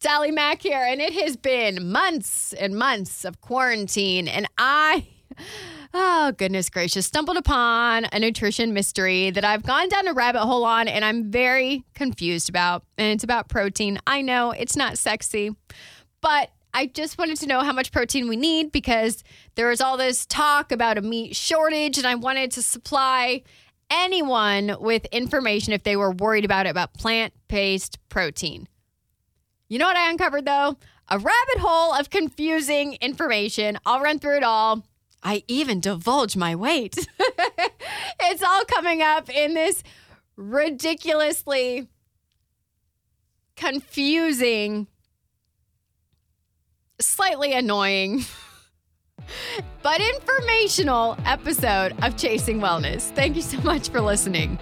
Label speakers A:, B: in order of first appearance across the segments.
A: Sally Mack here, and it has been months and months of quarantine, and I. Oh, goodness gracious. Stumbled upon a nutrition mystery that I've gone down a rabbit hole on and I'm very confused about. And it's about protein. I know it's not sexy, but I just wanted to know how much protein we need because there is all this talk about a meat shortage, and I wanted to supply anyone with information if they were worried about it about plant based protein. You know what I uncovered though? A rabbit hole of confusing information. I'll run through it all. I even divulge my weight. it's all coming up in this ridiculously confusing, slightly annoying, but informational episode of Chasing Wellness. Thank you so much for listening.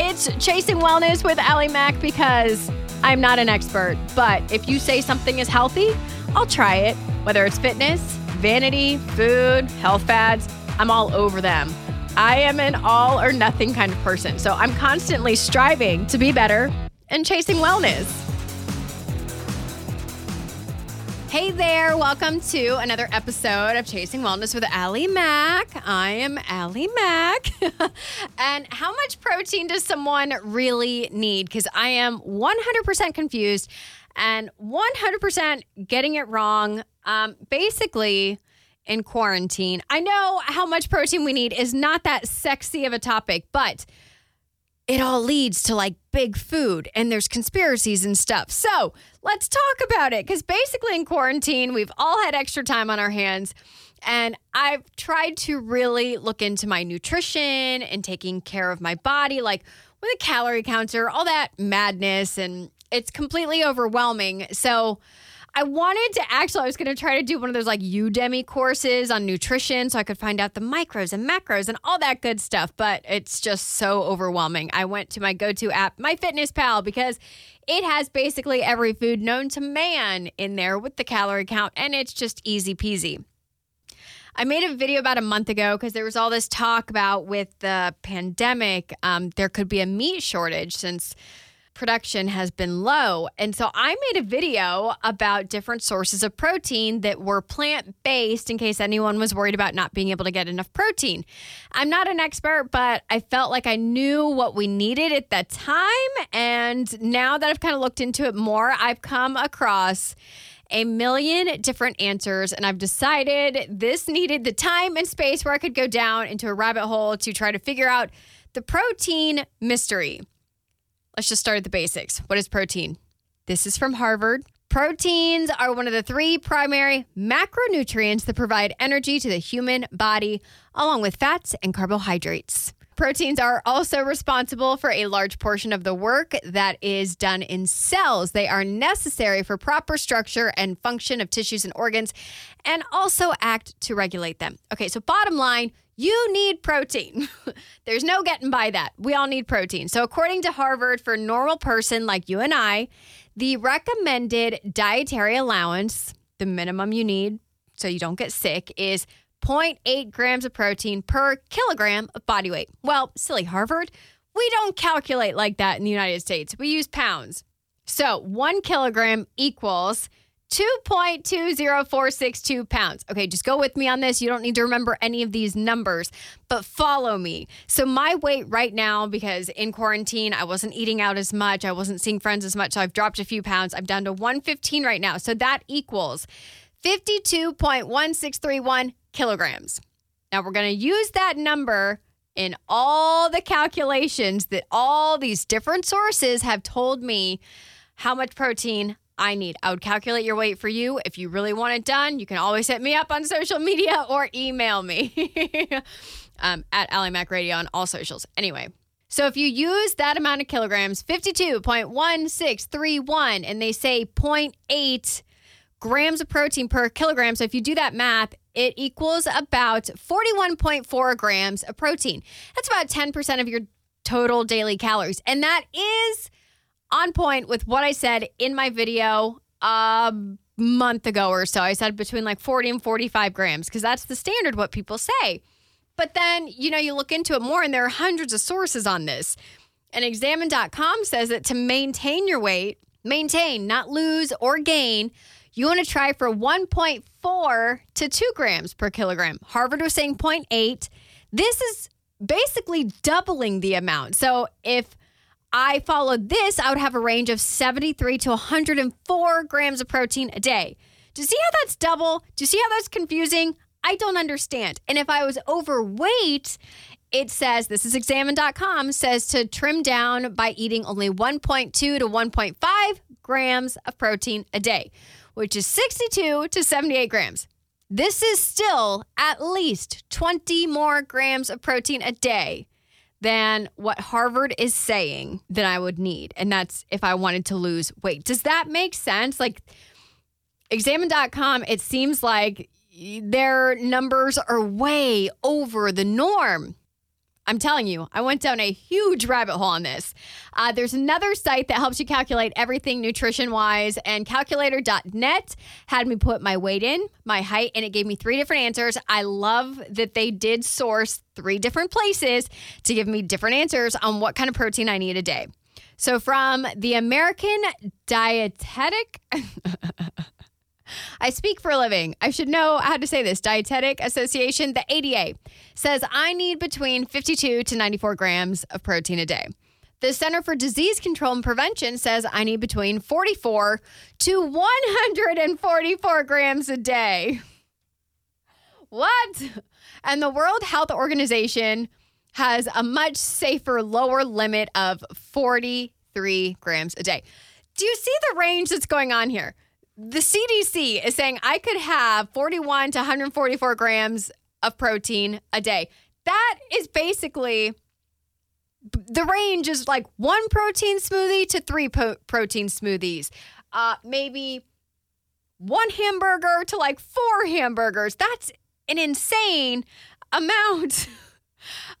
A: It's Chasing Wellness with Allie Mack because I'm not an expert, but if you say something is healthy, I'll try it. Whether it's fitness, vanity, food, health fads, I'm all over them. I am an all or nothing kind of person. So I'm constantly striving to be better and chasing wellness. Hey there, welcome to another episode of Chasing Wellness with Allie Mack. I am Allie Mack. and how much protein does someone really need? Because I am 100% confused and 100% getting it wrong. Um, basically, in quarantine, I know how much protein we need is not that sexy of a topic, but it all leads to like big food and there's conspiracies and stuff. So let's talk about it because basically in quarantine, we've all had extra time on our hands. And I've tried to really look into my nutrition and taking care of my body, like with a calorie counter, all that madness. And it's completely overwhelming. So, I wanted to actually, I was going to try to do one of those like Udemy courses on nutrition so I could find out the micros and macros and all that good stuff, but it's just so overwhelming. I went to my go to app, MyFitnessPal, because it has basically every food known to man in there with the calorie count, and it's just easy peasy. I made a video about a month ago because there was all this talk about with the pandemic, um, there could be a meat shortage since production has been low. And so I made a video about different sources of protein that were plant based in case anyone was worried about not being able to get enough protein. I'm not an expert, but I felt like I knew what we needed at that time. And now that I've kind of looked into it more, I've come across a million different answers. And I've decided this needed the time and space where I could go down into a rabbit hole to try to figure out the protein mystery. Let's just start at the basics. What is protein? This is from Harvard. Proteins are one of the three primary macronutrients that provide energy to the human body, along with fats and carbohydrates. Proteins are also responsible for a large portion of the work that is done in cells. They are necessary for proper structure and function of tissues and organs and also act to regulate them. Okay, so bottom line, you need protein. There's no getting by that. We all need protein. So, according to Harvard, for a normal person like you and I, the recommended dietary allowance, the minimum you need so you don't get sick, is 0.8 grams of protein per kilogram of body weight. Well, silly Harvard, we don't calculate like that in the United States. We use pounds. So, one kilogram equals 2.20462 pounds. Okay, just go with me on this. You don't need to remember any of these numbers, but follow me. So, my weight right now, because in quarantine, I wasn't eating out as much, I wasn't seeing friends as much. So, I've dropped a few pounds. I'm down to 115 right now. So, that equals 52.1631 kilograms. Now, we're going to use that number in all the calculations that all these different sources have told me how much protein I need. I would calculate your weight for you. If you really want it done, you can always hit me up on social media or email me um, at Allie Mac Radio on all socials. Anyway, so if you use that amount of kilograms, 52.1631, and they say 0.8 grams of protein per kilogram. So if you do that math, it equals about 41.4 grams of protein. That's about 10% of your total daily calories. And that is on point with what I said in my video a month ago or so. I said between like 40 and 45 grams because that's the standard what people say. But then, you know, you look into it more and there are hundreds of sources on this. And examine.com says that to maintain your weight, maintain, not lose or gain, you want to try for 1.4 to 2 grams per kilogram. Harvard was saying 0.8. This is basically doubling the amount. So if I followed this, I would have a range of 73 to 104 grams of protein a day. Do you see how that's double? Do you see how that's confusing? I don't understand. And if I was overweight, it says this is examine.com says to trim down by eating only 1.2 to 1.5 grams of protein a day, which is 62 to 78 grams. This is still at least 20 more grams of protein a day than what Harvard is saying that I would need. And that's if I wanted to lose weight. Does that make sense? Like, examine.com, it seems like their numbers are way over the norm. I'm telling you, I went down a huge rabbit hole on this. Uh, there's another site that helps you calculate everything nutrition wise, and calculator.net had me put my weight in, my height, and it gave me three different answers. I love that they did source three different places to give me different answers on what kind of protein I need a day. So, from the American Dietetic. I speak for a living. I should know how to say this. Dietetic Association, the ADA, says I need between 52 to 94 grams of protein a day. The Center for Disease Control and Prevention says I need between 44 to 144 grams a day. What? And the World Health Organization has a much safer lower limit of 43 grams a day. Do you see the range that's going on here? The CDC is saying I could have 41 to 144 grams of protein a day. That is basically the range is like one protein smoothie to three po- protein smoothies. Uh, maybe one hamburger to like four hamburgers. That's an insane amount.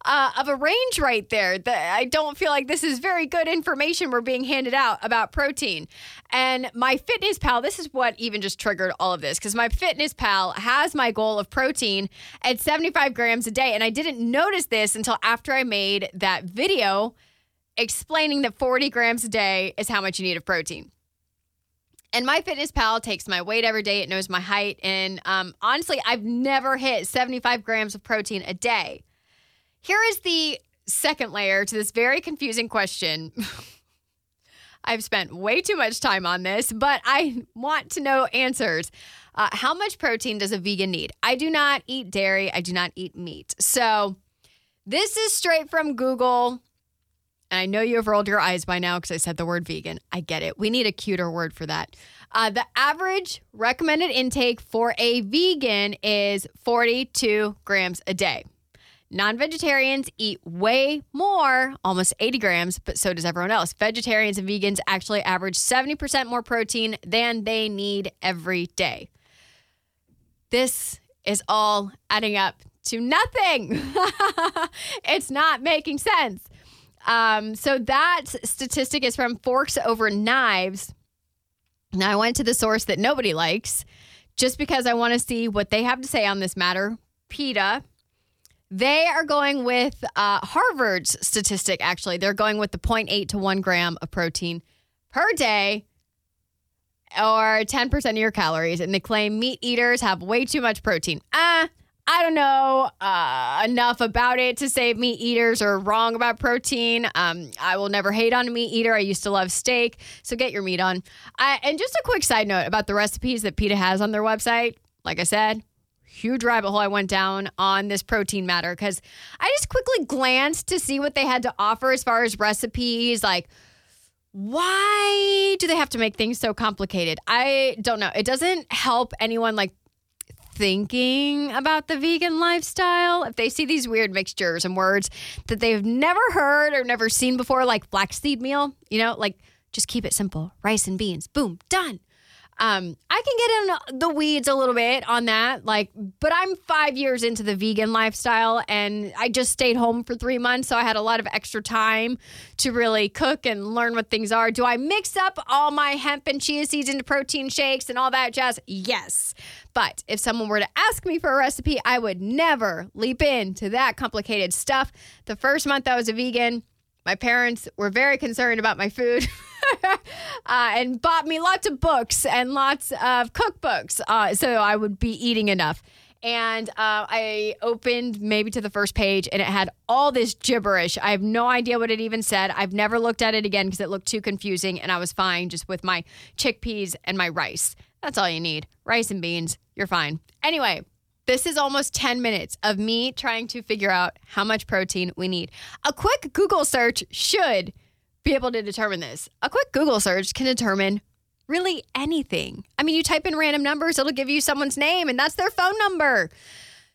A: uh, of a range right there. That I don't feel like this is very good information we're being handed out about protein. And MyFitnessPal, this is what even just triggered all of this because MyFitnessPal has my goal of protein at 75 grams a day. And I didn't notice this until after I made that video explaining that 40 grams a day is how much you need of protein. And MyFitnessPal takes my weight every day. It knows my height. And um, honestly, I've never hit 75 grams of protein a day. Here is the second layer to this very confusing question. I've spent way too much time on this, but I want to know answers. Uh, how much protein does a vegan need? I do not eat dairy, I do not eat meat. So this is straight from Google. And I know you have rolled your eyes by now because I said the word vegan. I get it. We need a cuter word for that. Uh, the average recommended intake for a vegan is 42 grams a day. Non vegetarians eat way more, almost 80 grams, but so does everyone else. Vegetarians and vegans actually average 70% more protein than they need every day. This is all adding up to nothing. it's not making sense. Um, so that statistic is from Forks Over Knives. Now, I went to the source that nobody likes just because I want to see what they have to say on this matter. PETA, they are going with uh, Harvard's statistic, actually. They're going with the 0.8 to 1 gram of protein per day or 10% of your calories. And they claim meat eaters have way too much protein. Ah, uh, I don't know uh, enough about it to say meat eaters are wrong about protein. Um, I will never hate on a meat eater. I used to love steak, so get your meat on. I, and just a quick side note about the recipes that PETA has on their website. Like I said, huge rabbit hole I went down on this protein matter because I just quickly glanced to see what they had to offer as far as recipes. Like, why do they have to make things so complicated? I don't know. It doesn't help anyone like thinking about the vegan lifestyle if they see these weird mixtures and words that they've never heard or never seen before, like flaxseed meal, you know, like just keep it simple rice and beans, boom, done. Um, I can get in the weeds a little bit on that, like, but I'm five years into the vegan lifestyle and I just stayed home for three months. So I had a lot of extra time to really cook and learn what things are. Do I mix up all my hemp and chia seeds into protein shakes and all that jazz? Yes. But if someone were to ask me for a recipe, I would never leap into that complicated stuff. The first month I was a vegan, My parents were very concerned about my food. uh, and bought me lots of books and lots of cookbooks uh, so I would be eating enough. And uh, I opened maybe to the first page and it had all this gibberish. I have no idea what it even said. I've never looked at it again because it looked too confusing and I was fine just with my chickpeas and my rice. That's all you need rice and beans. You're fine. Anyway, this is almost 10 minutes of me trying to figure out how much protein we need. A quick Google search should be able to determine this. A quick Google search can determine really anything. I mean, you type in random numbers, it'll give you someone's name, and that's their phone number.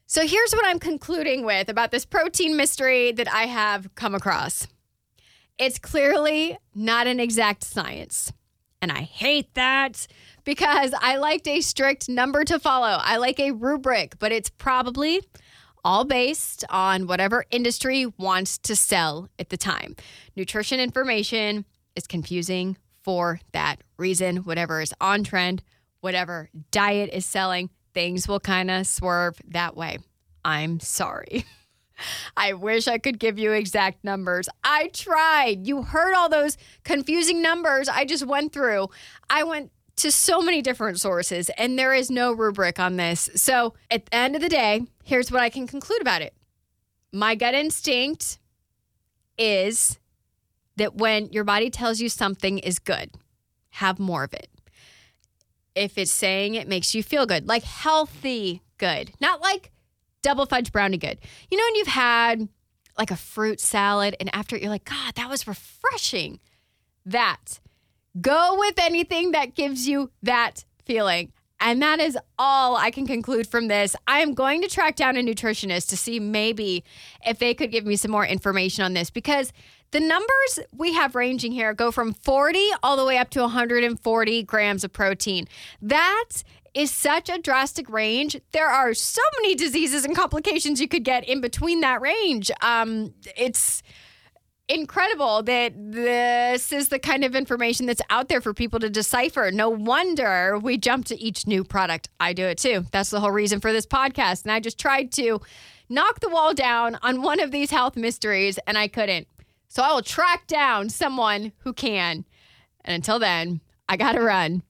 A: So here's what I'm concluding with about this protein mystery that I have come across it's clearly not an exact science. And I hate that because I liked a strict number to follow. I like a rubric, but it's probably all based on whatever industry wants to sell at the time. Nutrition information is confusing for that reason. Whatever is on trend, whatever diet is selling, things will kind of swerve that way. I'm sorry. I wish I could give you exact numbers. I tried. You heard all those confusing numbers I just went through. I went to so many different sources, and there is no rubric on this. So at the end of the day, here's what I can conclude about it my gut instinct is that when your body tells you something is good, have more of it. If it's saying it makes you feel good, like healthy good, not like double fudge brownie good. You know, when you've had like a fruit salad and after it, you're like, God, that was refreshing. That Go with anything that gives you that feeling. And that is all I can conclude from this. I am going to track down a nutritionist to see maybe if they could give me some more information on this because the numbers we have ranging here go from 40 all the way up to 140 grams of protein. That is such a drastic range. There are so many diseases and complications you could get in between that range. Um, it's incredible that this is the kind of information that's out there for people to decipher. No wonder we jump to each new product. I do it too. That's the whole reason for this podcast. And I just tried to knock the wall down on one of these health mysteries and I couldn't. So I will track down someone who can. And until then, I got to run.